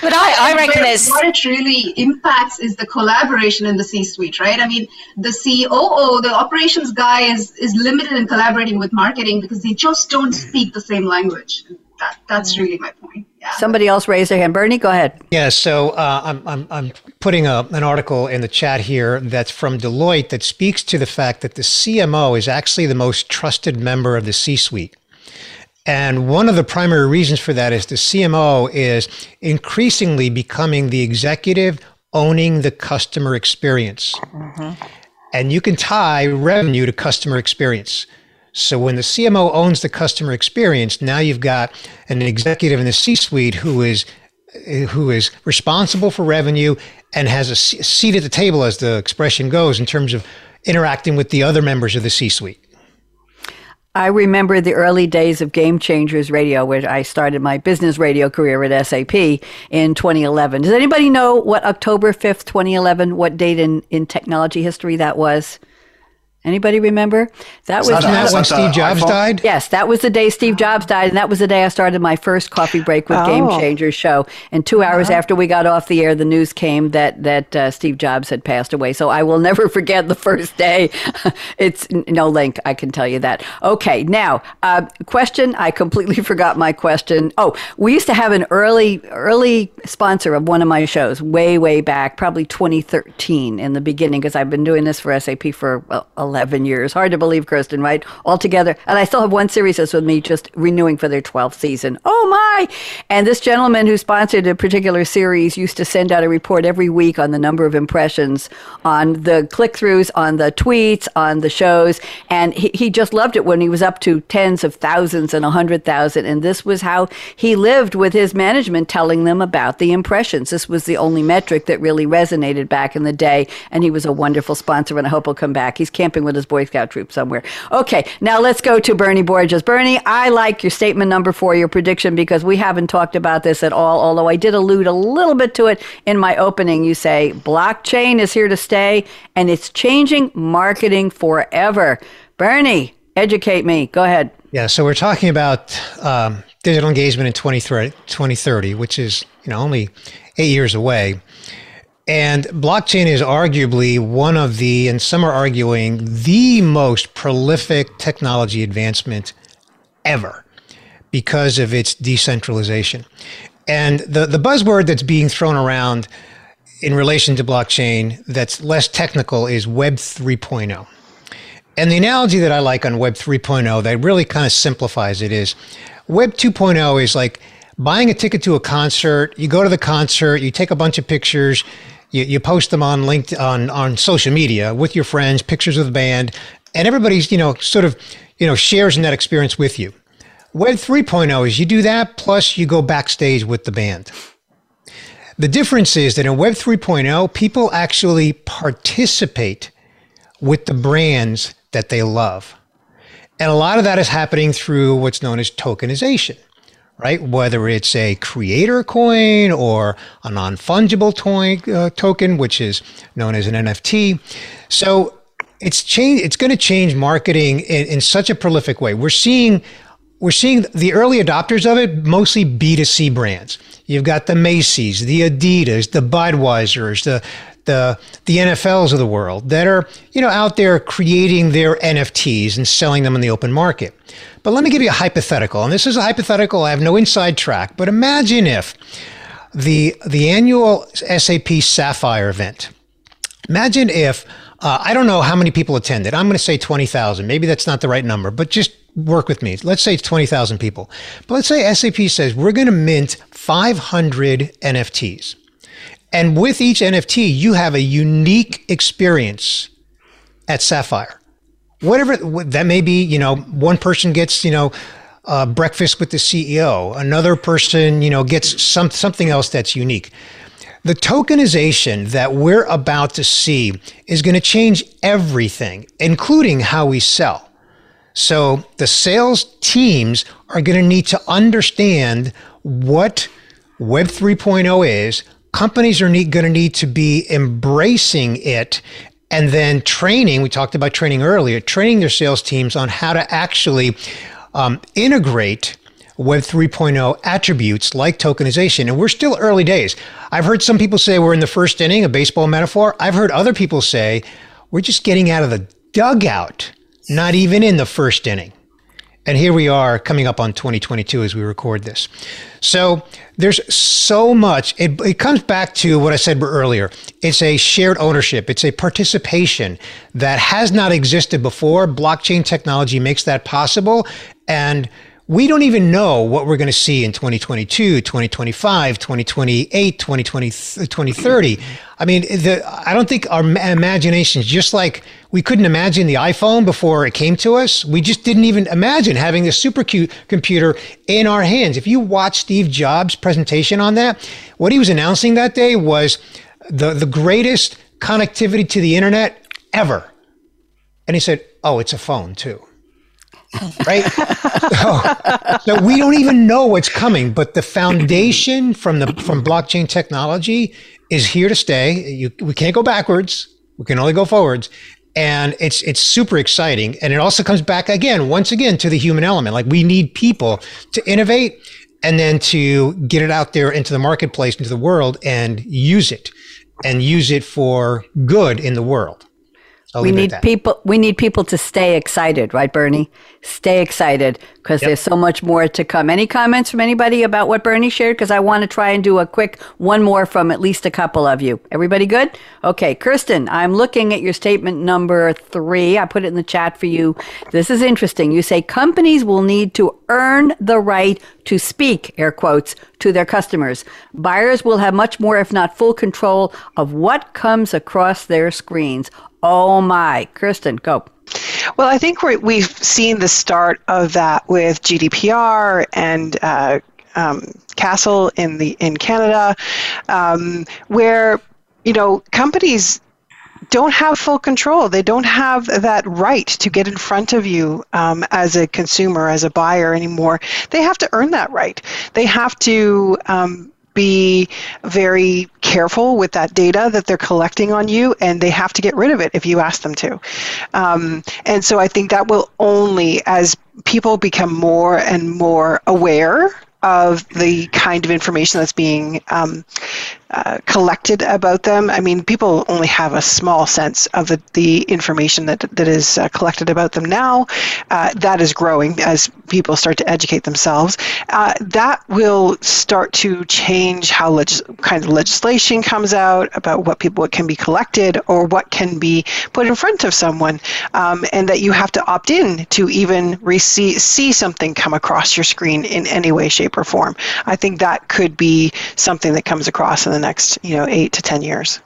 But I, I reckon Where- there's what it really impacts is the collaboration in the C-suite, right? I mean, the COO, the operations guy, is is limited in collaborating with marketing because they just don't speak the same language. That, that's really my point. Yeah. Somebody else raised their hand. Bernie, go ahead. Yeah, so uh, I'm, I'm, I'm putting a, an article in the chat here that's from Deloitte that speaks to the fact that the CMO is actually the most trusted member of the C suite. And one of the primary reasons for that is the CMO is increasingly becoming the executive owning the customer experience. Mm-hmm. And you can tie revenue to customer experience. So when the CMO owns the customer experience, now you've got an executive in the C-suite who is who is responsible for revenue and has a seat at the table, as the expression goes, in terms of interacting with the other members of the C-suite. I remember the early days of Game Changers Radio, where I started my business radio career at SAP in 2011. Does anybody know what October 5th, 2011, what date in, in technology history that was? Anybody remember? That was that when Steve Jobs iPhone? died. Yes, that was the day Steve Jobs died, and that was the day I started my first coffee break with oh. Game Changers show. And two hours uh-huh. after we got off the air, the news came that that uh, Steve Jobs had passed away. So I will never forget the first day. it's no link, I can tell you that. Okay, now uh, question. I completely forgot my question. Oh, we used to have an early early sponsor of one of my shows way way back, probably 2013 in the beginning, because I've been doing this for SAP for well, 11 years. Hard to believe, Kristen, right? Altogether. And I still have one series that's with me just renewing for their 12th season. Oh my! And this gentleman who sponsored a particular series used to send out a report every week on the number of impressions, on the click throughs, on the tweets, on the shows. And he, he just loved it when he was up to tens of thousands and a hundred thousand. And this was how he lived with his management telling them about the impressions. This was the only metric that really resonated back in the day. And he was a wonderful sponsor, and I hope he'll come back. He's camping with his Boy Scout troop somewhere. Okay, now let's go to Bernie Borges. Bernie, I like your statement number four, your prediction, because we haven't talked about this at all, although I did allude a little bit to it in my opening. You say blockchain is here to stay and it's changing marketing forever. Bernie, educate me. Go ahead. Yeah, so we're talking about um, digital engagement in 2030, which is you know only eight years away. And blockchain is arguably one of the, and some are arguing, the most prolific technology advancement ever because of its decentralization. And the, the buzzword that's being thrown around in relation to blockchain that's less technical is Web 3.0. And the analogy that I like on Web 3.0 that really kind of simplifies it is Web 2.0 is like buying a ticket to a concert. You go to the concert, you take a bunch of pictures, you, you post them on LinkedIn, on, on social media with your friends, pictures of the band, and everybody's, you know, sort of, you know, shares in that experience with you. Web 3.0 is you do that, plus you go backstage with the band. The difference is that in Web 3.0, people actually participate with the brands that they love. And a lot of that is happening through what's known as tokenization right? Whether it's a creator coin or a non fungible to- uh, token, which is known as an NFT. So it's change. It's going to change marketing in, in such a prolific way. We're seeing we're seeing the early adopters of it mostly B2C brands. You've got the Macy's, the Adidas, the Budweisers, the the the NFLs of the world that are you know out there creating their NFTs and selling them in the open market. But let me give you a hypothetical, and this is a hypothetical. I have no inside track, but imagine if the the annual SAP Sapphire event. Imagine if uh, I don't know how many people attended. I'm going to say twenty thousand. Maybe that's not the right number, but just work with me. Let's say it's 20,000 people. But let's say SAP says we're going to mint 500 NFTs. And with each NFT, you have a unique experience at Sapphire. Whatever that may be, you know, one person gets, you know, uh, breakfast with the CEO. Another person, you know, gets some something else that's unique. The tokenization that we're about to see is going to change everything, including how we sell. So the sales teams are going to need to understand what Web 3.0 is, companies are going to need to be embracing it and then training. We talked about training earlier, training their sales teams on how to actually um, integrate Web 3.0 attributes like tokenization. And we're still early days. I've heard some people say we're in the first inning, a baseball metaphor. I've heard other people say we're just getting out of the dugout, not even in the first inning. And here we are coming up on 2022 as we record this. So there's so much. It, it comes back to what I said earlier. It's a shared ownership. It's a participation that has not existed before. Blockchain technology makes that possible. And we don't even know what we're going to see in 2022, 2025, 2028, 2020, 2030. I mean, the, I don't think our imaginations, just like we couldn't imagine the iPhone before it came to us, we just didn't even imagine having a supercomputer in our hands. If you watch Steve Jobs' presentation on that, what he was announcing that day was the, the greatest connectivity to the internet ever. And he said, Oh, it's a phone too right? so, oh. so, we don't even know what's coming, but the foundation from the from blockchain technology is here to stay. You, we can't go backwards. We can only go forwards. and it's it's super exciting and it also comes back again once again to the human element like we need people to innovate and then to get it out there into the marketplace into the world and use it and use it for good in the world I'll we need people. We need people to stay excited, right, Bernie? Stay excited because yep. there's so much more to come. Any comments from anybody about what Bernie shared? Because I want to try and do a quick one more from at least a couple of you. Everybody good? Okay, Kirsten, I'm looking at your statement number three. I put it in the chat for you. This is interesting. You say companies will need to earn the right to speak, air quotes, to their customers. Buyers will have much more, if not full control of what comes across their screens. Oh my. Kristen, go. Well, I think we have seen the start of that with GDPR and uh, um, CASL in the in Canada, um, where you know companies don't have full control. They don't have that right to get in front of you um, as a consumer, as a buyer anymore. They have to earn that right. They have to um, be very careful with that data that they're collecting on you, and they have to get rid of it if you ask them to. Um, and so I think that will only, as people become more and more aware of the kind of information that's being um, uh, collected about them. I mean, people only have a small sense of the, the information that, that is uh, collected about them now. Uh, that is growing as people start to educate themselves. Uh, that will start to change how legis- kind of legislation comes out about what people what can be collected or what can be put in front of someone, um, and that you have to opt in to even receive, see something come across your screen in any way, shape, or form. I think that could be something that comes across in the next, you know, eight to 10 years.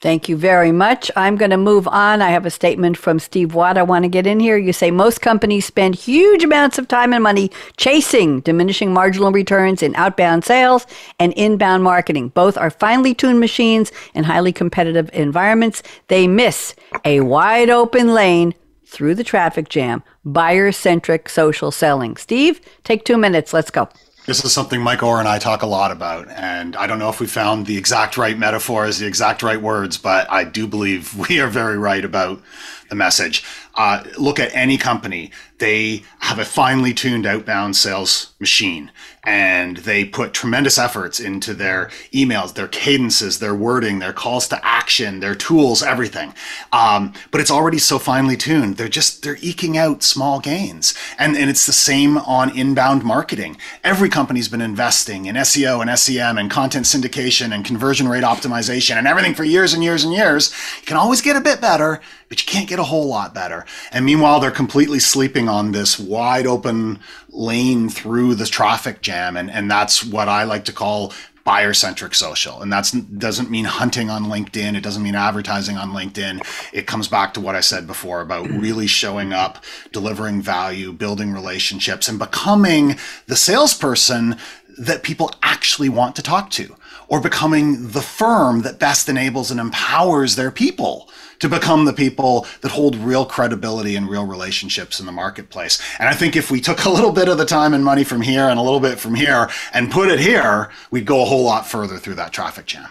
Thank you very much. I'm going to move on. I have a statement from Steve Watt I want to get in here. You say most companies spend huge amounts of time and money chasing diminishing marginal returns in outbound sales and inbound marketing. Both are finely tuned machines in highly competitive environments. They miss a wide open lane through the traffic jam, buyer centric social selling. Steve, take two minutes. Let's go. This is something Mike Orr and I talk a lot about. And I don't know if we found the exact right metaphors, the exact right words, but I do believe we are very right about the message. Uh, look at any company. They have a finely tuned outbound sales machine and they put tremendous efforts into their emails, their cadences, their wording, their calls to action, their tools, everything. Um, but it's already so finely tuned. They're just, they're eking out small gains. And, and it's the same on inbound marketing. Every company's been investing in SEO and SEM and content syndication and conversion rate optimization and everything for years and years and years. You can always get a bit better, but you can't get a whole lot better. And meanwhile, they're completely sleeping on this wide open lane through the traffic jam. And, and that's what I like to call buyer centric social. And that doesn't mean hunting on LinkedIn. It doesn't mean advertising on LinkedIn. It comes back to what I said before about mm. really showing up, delivering value, building relationships, and becoming the salesperson that people actually want to talk to or becoming the firm that best enables and empowers their people to become the people that hold real credibility and real relationships in the marketplace. And I think if we took a little bit of the time and money from here and a little bit from here and put it here, we'd go a whole lot further through that traffic jam.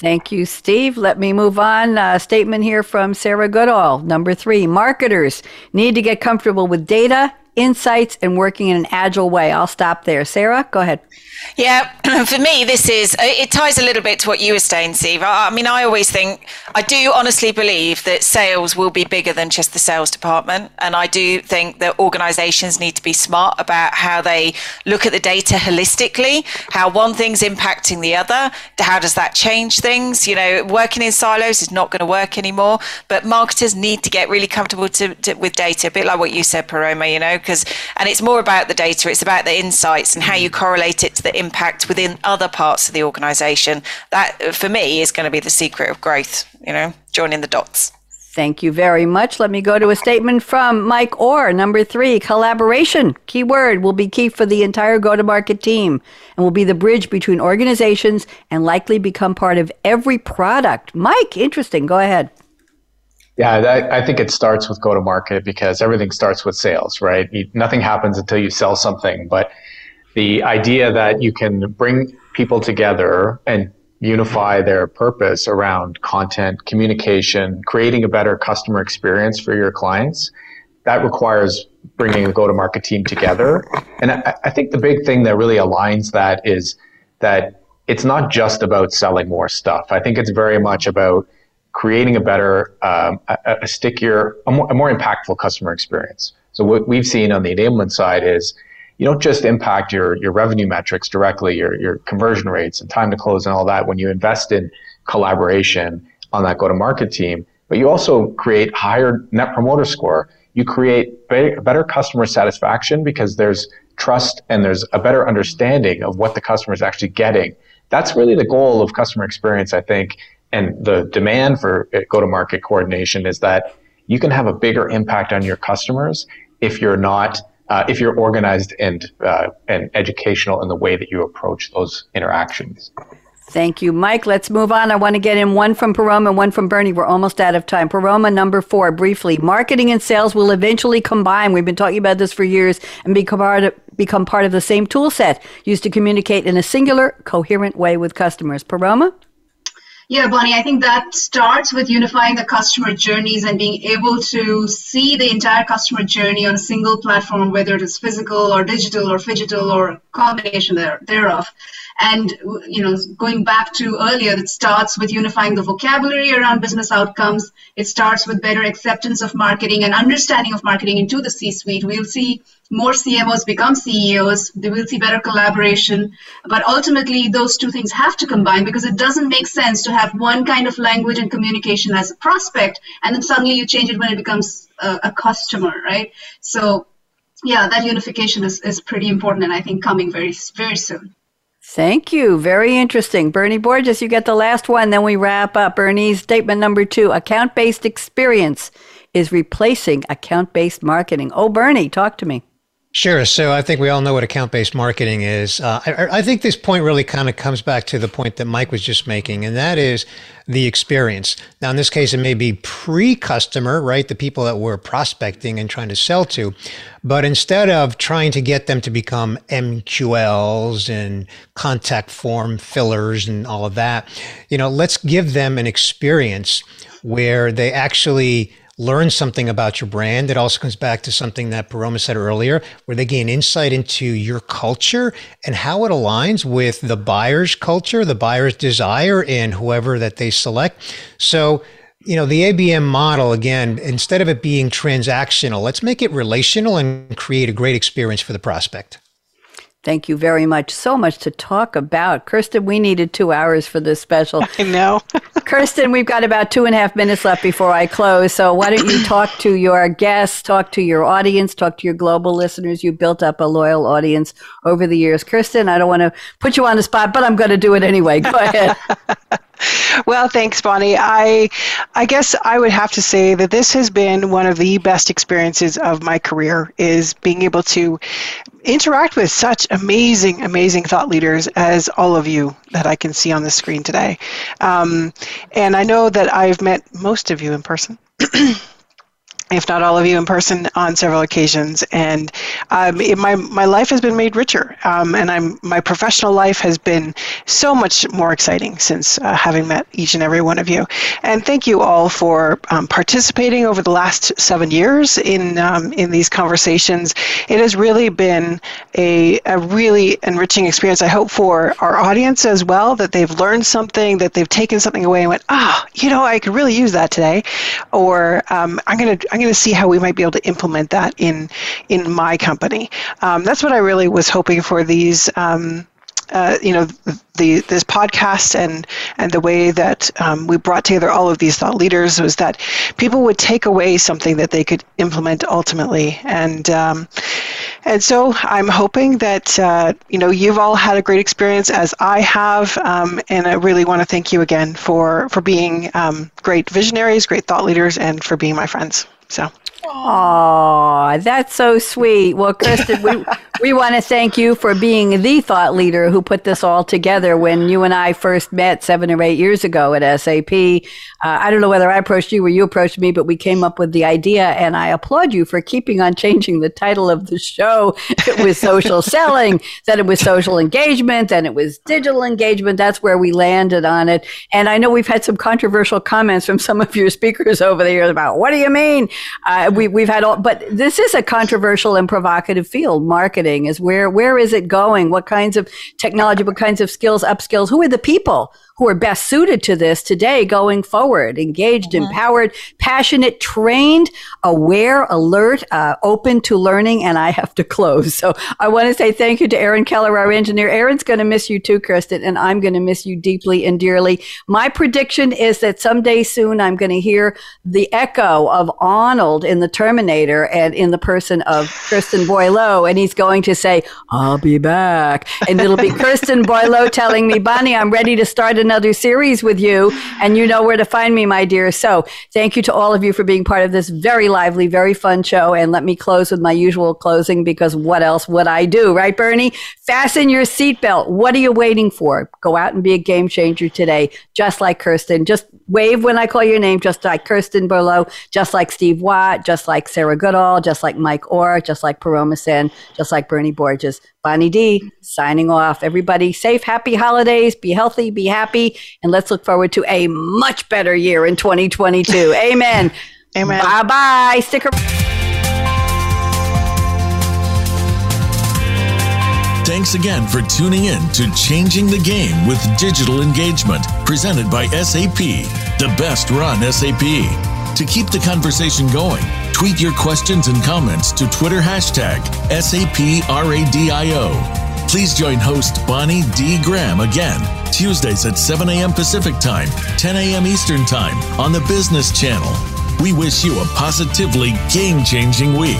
Thank you, Steve. Let me move on. A statement here from Sarah Goodall. Number three, marketers need to get comfortable with data, insights, and working in an agile way. I'll stop there. Sarah, go ahead. Yeah, for me, this is uh, it ties a little bit to what you were saying, Steve. I, mean, I always think I do honestly believe that sales will be bigger than just the sales department, and I do think that organisations need to be smart about how they look at the data holistically, how one thing's impacting the other, how does that change things? You know, working in silos is not going to work anymore, but marketers need to get really comfortable to, to, with data, a bit like what you said, Paroma. You know, because and it's more about the data, it's about the insights and how you mm. correlate it to the impact within other parts of the organization. That, for me, is going to be the secret of growth, you know, joining the dots. Thank you very much. Let me go to a statement from Mike Orr. Number three, collaboration, keyword, will be key for the entire go to market team and will be the bridge between organizations and likely become part of every product. Mike, interesting. Go ahead. Yeah, I think it starts with go to market because everything starts with sales, right? nothing happens until you sell something. But the idea that you can bring people together and unify their purpose around content, communication, creating a better customer experience for your clients, that requires bringing the go-to-market team together. And I, I think the big thing that really aligns that is that it's not just about selling more stuff. I think it's very much about creating a better, um, a, a, stickier, a more, a more impactful customer experience. So what we've seen on the enablement side is you don't just impact your, your revenue metrics directly, your, your conversion rates and time to close and all that when you invest in collaboration on that go-to-market team, but you also create higher net promoter score. You create better customer satisfaction because there's trust and there's a better understanding of what the customer is actually getting. That's really the goal of customer experience, I think. And the demand for go-to-market coordination is that you can have a bigger impact on your customers if you're not uh, if you're organized and uh, and educational in the way that you approach those interactions. Thank you, Mike. Let's move on. I want to get in one from Paroma and one from Bernie. We're almost out of time. Paroma, number four, briefly. Marketing and sales will eventually combine. We've been talking about this for years and become part of, become part of the same tool set used to communicate in a singular, coherent way with customers. Paroma? Yeah, Bonnie, I think that starts with unifying the customer journeys and being able to see the entire customer journey on a single platform, whether it is physical or digital or phygital or combination there, thereof. And you know, going back to earlier, it starts with unifying the vocabulary around business outcomes. It starts with better acceptance of marketing and understanding of marketing into the C-suite. We'll see more CMOs become CEOs. They will see better collaboration. But ultimately, those two things have to combine because it doesn't make sense to have one kind of language and communication as a prospect, and then suddenly you change it when it becomes a, a customer, right? So yeah, that unification is, is pretty important and I think coming very, very soon. Thank you. Very interesting. Bernie Borges, you get the last one, then we wrap up. Bernie's statement number two account based experience is replacing account based marketing. Oh, Bernie, talk to me. Sure. So I think we all know what account based marketing is. Uh, I, I, think this point really kind of comes back to the point that Mike was just making, and that is the experience. Now, in this case, it may be pre customer, right? The people that we're prospecting and trying to sell to. But instead of trying to get them to become MQLs and contact form fillers and all of that, you know, let's give them an experience where they actually learn something about your brand. It also comes back to something that Paroma said earlier, where they gain insight into your culture and how it aligns with the buyer's culture, the buyer's desire, and whoever that they select. So, you know, the ABM model, again, instead of it being transactional, let's make it relational and create a great experience for the prospect. Thank you very much. So much to talk about. Kirsten, we needed two hours for this special. I know. Kirsten, we've got about two and a half minutes left before I close. So why don't you talk to your guests, talk to your audience, talk to your global listeners? You built up a loyal audience over the years. Kirsten, I don't want to put you on the spot, but I'm going to do it anyway. Go ahead. well, thanks, Bonnie. I, I guess I would have to say that this has been one of the best experiences of my career. Is being able to interact with such amazing, amazing thought leaders as all of you that I can see on the screen today. Um, and I know that I've met most of you in person. if not all of you in person on several occasions. And um, it, my, my life has been made richer. Um, and I'm, my professional life has been so much more exciting since uh, having met each and every one of you. And thank you all for um, participating over the last seven years in, um, in these conversations. It has really been a, a really enriching experience. I hope for our audience as well that they've learned something that they've taken something away and went ah oh, you know I could really use that today. Or um, I'm going to I'm going to see how we might be able to implement that in in my company. Um, that's what I really was hoping for these. Um, uh, you know the this podcast and and the way that um, we brought together all of these thought leaders was that people would take away something that they could implement ultimately and um, and so I'm hoping that uh, you know you've all had a great experience as I have um, and I really want to thank you again for for being um, great visionaries great thought leaders and for being my friends so Oh, that's so sweet. Well, Kristen, we, we want to thank you for being the thought leader who put this all together when you and I first met seven or eight years ago at SAP. Uh, I don't know whether I approached you or you approached me, but we came up with the idea, and I applaud you for keeping on changing the title of the show. It was social selling, then it was social engagement, then it was digital engagement. That's where we landed on it. And I know we've had some controversial comments from some of your speakers over the years about what do you mean? Uh, we, we've had all, but this is a controversial and provocative field. Marketing is where, where is it going? What kinds of technology, what kinds of skills, upskills? Who are the people who are best suited to this today going forward. Engaged mm-hmm. empowered passionate trained aware alert uh, open to learning and i have to close. So i want to say thank you to aaron keller our engineer. Aaron's going to miss you too Kristen, and i'm going to miss you deeply and dearly. My prediction is that someday soon i'm going to hear the echo of arnold in the terminator and in the person of Kristen boileau and he's going to say i'll be back. And it'll be kirsten boileau telling me bonnie i'm ready to start an another series with you, and you know where to find me, my dear. So thank you to all of you for being part of this very lively, very fun show. And let me close with my usual closing because what else would I do, right, Bernie? Fasten your seatbelt. What are you waiting for? Go out and be a game changer today, just like Kirsten. Just wave when I call your name, just like Kirsten Boileau, just like Steve Watt, just like Sarah Goodall, just like Mike Orr, just like Paroma just like Bernie Borges. Bonnie D signing off. Everybody safe, happy holidays. Be healthy, be happy, and let's look forward to a much better year in 2022. Amen. Amen. Bye bye. Stick around. Thanks again for tuning in to Changing the Game with Digital Engagement, presented by SAP, the best run SAP. To keep the conversation going, tweet your questions and comments to Twitter hashtag SAPRADIO. Please join host Bonnie D. Graham again, Tuesdays at 7 a.m. Pacific Time, 10 a.m. Eastern Time on the Business Channel. We wish you a positively game changing week.